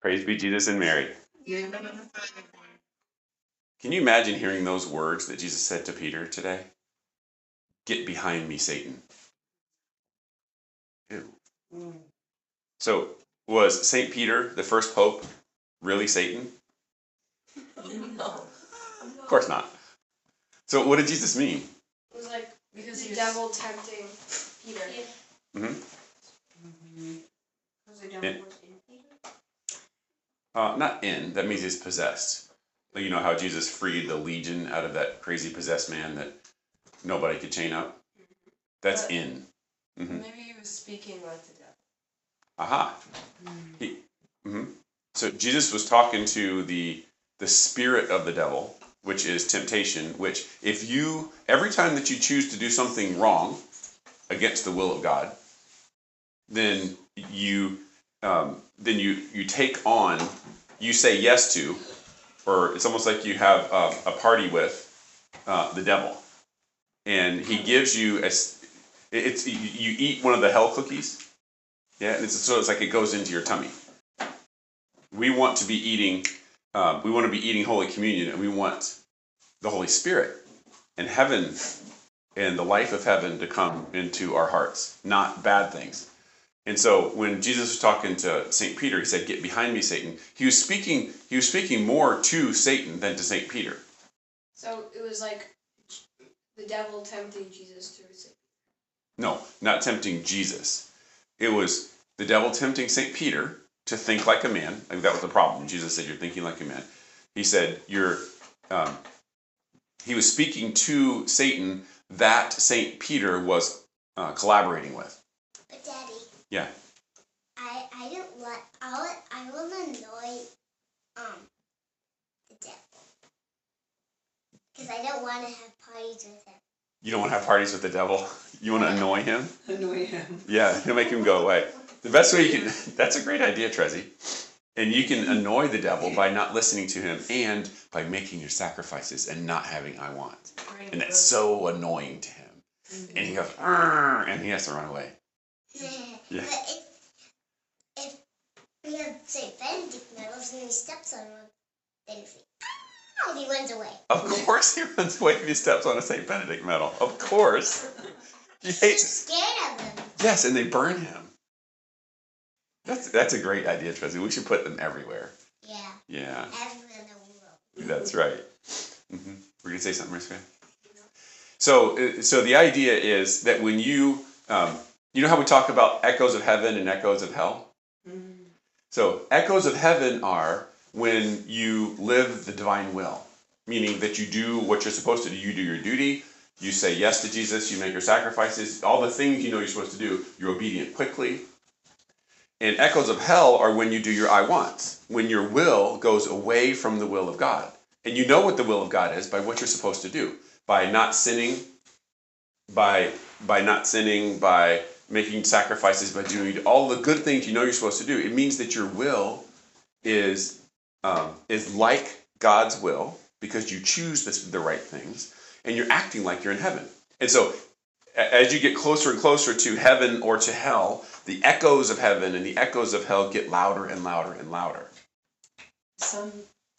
Praise be Jesus and Mary. Can you imagine hearing those words that Jesus said to Peter today? Get behind me, Satan. Ew. So, was St. Peter, the first pope, really Satan? No. Of course not. So, what did Jesus mean? It was like Because the devil tempting Peter. hmm Because the devil Yeah. was Peter? Uh, not in. That means he's possessed. Like, you know how Jesus freed the legion out of that crazy possessed man that nobody could chain up? That's But- in. hmm Maybe he was speaking like the devil. Aha. He, hmm So Jesus was talking to the the spirit of the devil, which is temptation. Which, if you every time that you choose to do something wrong against the will of God, then you um, then you you take on you say yes to, or it's almost like you have uh, a party with uh, the devil, and he gives you a it's you eat one of the hell cookies yeah, and it's, so it's like it goes into your tummy. We want to be eating, um, we want to be eating Holy Communion, and we want the Holy Spirit and heaven and the life of heaven to come into our hearts, not bad things. And so when Jesus was talking to Saint Peter, he said, "Get behind me, Satan." He was speaking. He was speaking more to Satan than to Saint Peter. So it was like the devil tempting Jesus through Satan. No, not tempting Jesus. It was the devil tempting St. Peter to think like a man. Like that was the problem. Jesus said, You're thinking like a man. He said, You're, um, he was speaking to Satan that St. Peter was uh, collaborating with. But Daddy, Yeah. I I don't want I will I will annoy um the devil because I don't want to have parties with him. You don't want to have parties with the devil. You want to annoy him. Annoy him. Yeah, he'll make him go away. The best way you can, that's a great idea, Trezzy. And you can annoy the devil by not listening to him and by making your sacrifices and not having I want. And that's so annoying to him. And he goes, and he has to run away. Yeah. But if if we have Saint Benedict medals and he steps on one, then he ah, he runs away. Of course he runs away if he steps on a St. Benedict medal. Of course. He He's hates scared of them. Yes, and they burn him. That's that's a great idea, Trezzy. We should put them everywhere. Yeah, Yeah, everywhere in the world. that's right. hmm We're gonna say something, Mariska? So, uh, so the idea is that when you, um, you know how we talk about echoes of heaven and echoes of hell. Mm-hmm. So, echoes of heaven are when you live the divine will, meaning that you do what you're supposed to do. You do your duty. You say yes to Jesus. You make your sacrifices. All the things you know you're supposed to do. You're obedient quickly. And echoes of hell are when you do your I wants, when your will goes away from the will of God. And you know what the will of God is by what you're supposed to do, by not sinning, by by not sinning, by making sacrifices, by doing all the good things you know you're supposed to do. It means that your will is um, is like God's will because you choose this, the right things, and you're acting like you're in heaven. And so, as you get closer and closer to heaven or to hell, the echoes of heaven and the echoes of hell get louder and louder and louder. Some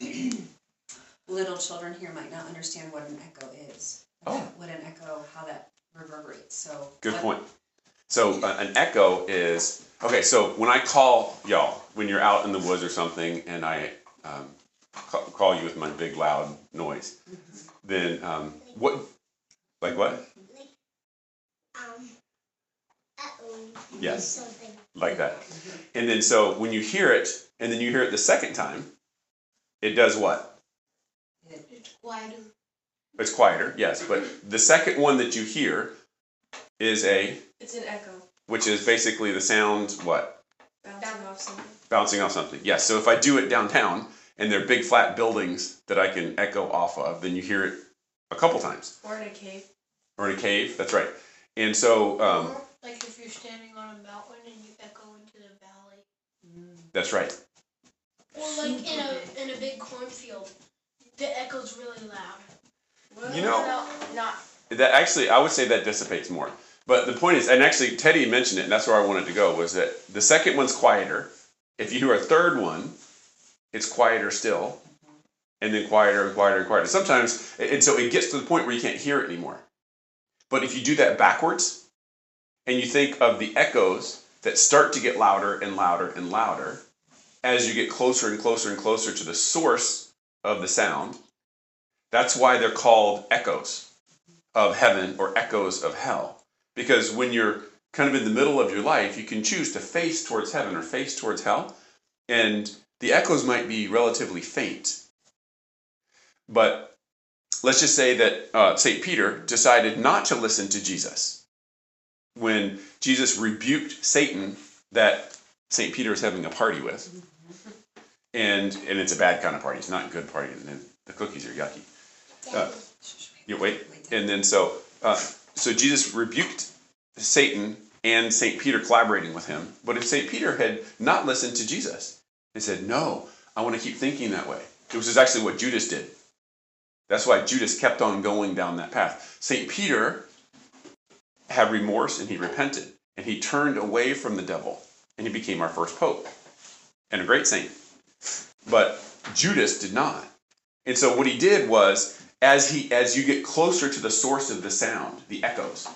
little children here might not understand what an echo is. Oh. What an echo, how that reverberates, so. Good what- point. So uh, an echo is okay. So when I call y'all, when you're out in the woods or something, and I um, ca- call you with my big loud noise, then um, what? Like what? Like. Yes. Like that. And then so when you hear it, and then you hear it the second time, it does what? It's quieter. It's quieter, yes. But the second one that you hear is a, It's an echo. which is basically the sound what? Bouncing off something. bouncing off something. Yes. So if I do it downtown and there are big flat buildings that I can echo off of, then you hear it a couple times. Or in a cave. Or in a cave. That's right. And so um, like if you're standing on a mountain and you echo into the valley. that's right. Or like in a in a big cornfield. The echo's really loud. You know- No, not. That actually, I would say that dissipates more. But the point is, and actually Teddy mentioned it, and that's where I wanted to go, was that the second one's quieter. If you hear a third one, it's quieter still, and then quieter and quieter and quieter. Sometimes, and so it gets to the point where you can't hear it anymore. But if you do that backwards, and you think of the echoes that start to get louder and louder and louder as you get closer and closer and closer to the source of the sound, that's why they're called echoes of heaven or echoes of hell. Because when you're kind of in the middle of your life, you can choose to face towards heaven or face towards hell. And the echoes might be relatively faint. But let's just say that uh, St. Peter decided not to listen to Jesus. When Jesus rebuked Satan that St. Peter is having a party with. And, and it's a bad kind of party. It's not a good party. And the cookies are yucky. Uh, you wait. And then so, uh, so Jesus rebuked Satan and St. Peter collaborating with him. But if St. Peter had not listened to Jesus, he said, No, I want to keep thinking that way. It is actually what Judas did. That's why Judas kept on going down that path. St. Peter had remorse and he repented and he turned away from the devil and he became our first pope and a great saint. But Judas did not. And so what he did was as he as you get closer to the source of the sound, the echoes,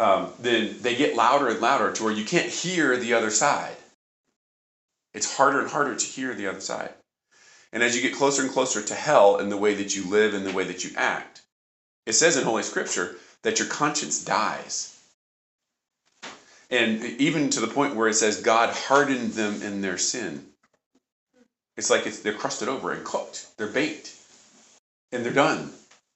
um, then they get louder and louder to where you can't hear the other side. It's harder and harder to hear the other side. And as you get closer and closer to hell in the way that you live and the way that you act, it says in Holy Scripture that your conscience dies. And even to the point where it says God hardened them in their sin. It's like it's, they're crusted over and cooked. They're baked. And they're done.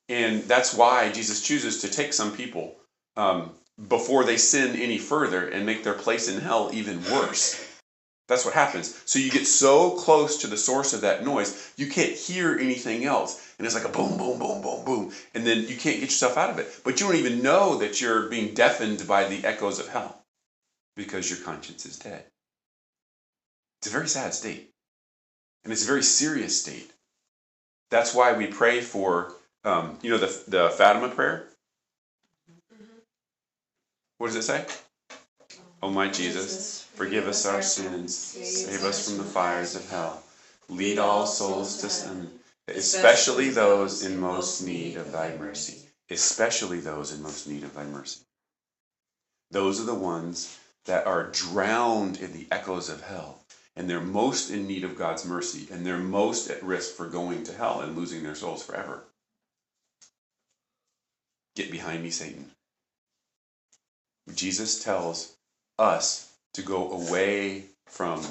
And that's why Jesus chooses to take some people um, before they sin any further and make their place in hell even worse. That's what happens. So you get so close to the source of that noise, you can't hear anything else. And it's like a boom, boom, boom, boom, boom. And then you can't get yourself out of it. But you don't even know that you're being deafened by the echoes of hell because your conscience is dead. It's a very sad state. And it's a very serious state. That's why we pray for, um, you know, the, the Fatima prayer? What does it say? Oh my Jesus, forgive us our sins, save us from the fires of hell, lead all souls to heaven, especially those in most need of thy mercy. Especially those in most need of thy mercy. Those are the ones that are drowned in the echoes of hell, and they're most in need of God's mercy, and they're most at risk for going to hell and losing their souls forever. Get behind me, Satan. Jesus tells us to go away from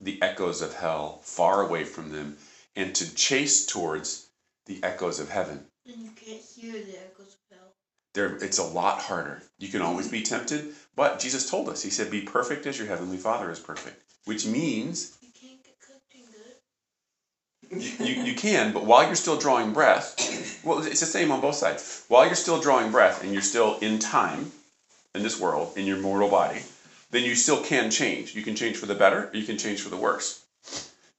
the echoes of hell, far away from them, and to chase towards the echoes of heaven. And you can't hear the echoes of hell. There, it's a lot harder. You can always be tempted, but Jesus told us, He said, Be perfect as your heavenly Father is perfect, which means You can't get cooked in good. you, you can, but while you're still drawing breath, well, it's the same on both sides. While you're still drawing breath and you're still in time in this world, in your mortal body, then you still can change. You can change for the better, or you can change for the worse.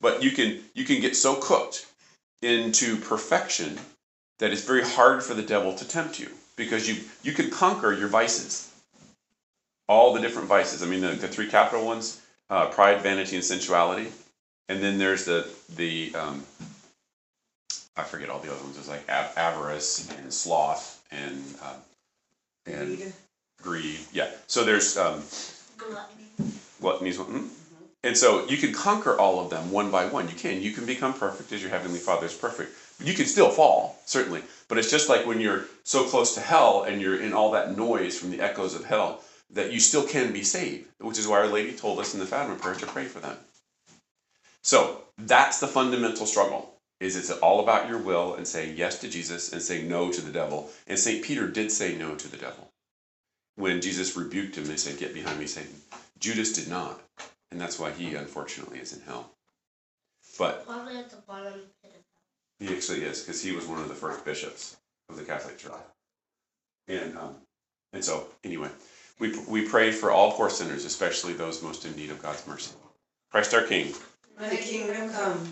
But you can you can get so cooked into perfection that it's very hard for the devil to tempt you because you you can conquer your vices, all the different vices. I mean, the, the three capital ones: uh, pride, vanity, and sensuality. And then there's the the um, I forget all the other ones. There's like av- avarice and sloth and um, and. Greed. Yeah. So there's um, Gluttony. gluttony's one. mhm. And so you can conquer all of them one by one. You can. You can become perfect as your heavenly Father is perfect. You can still fall, certainly. But it's just like when you're so close to hell and you're in all that noise from the echoes of hell that you still can be saved, which is why Our Lady told us in the Fatima prayer to pray for them. So that's the fundamental struggle. Is it's all about your will and saying yes to Jesus and saying no to the devil. And St. Peter did say no to the devil. When Jesus rebuked him, they said, Get behind me, Satan. Judas did not. And that's why he, unfortunately, is in hell. But Probably at the bottom pit of he actually is, because he was one of the first bishops of the Catholic Church. And, um, and so, anyway, we, we pray for all poor sinners, especially those most in need of God's mercy. Christ our King. Thy kingdom come.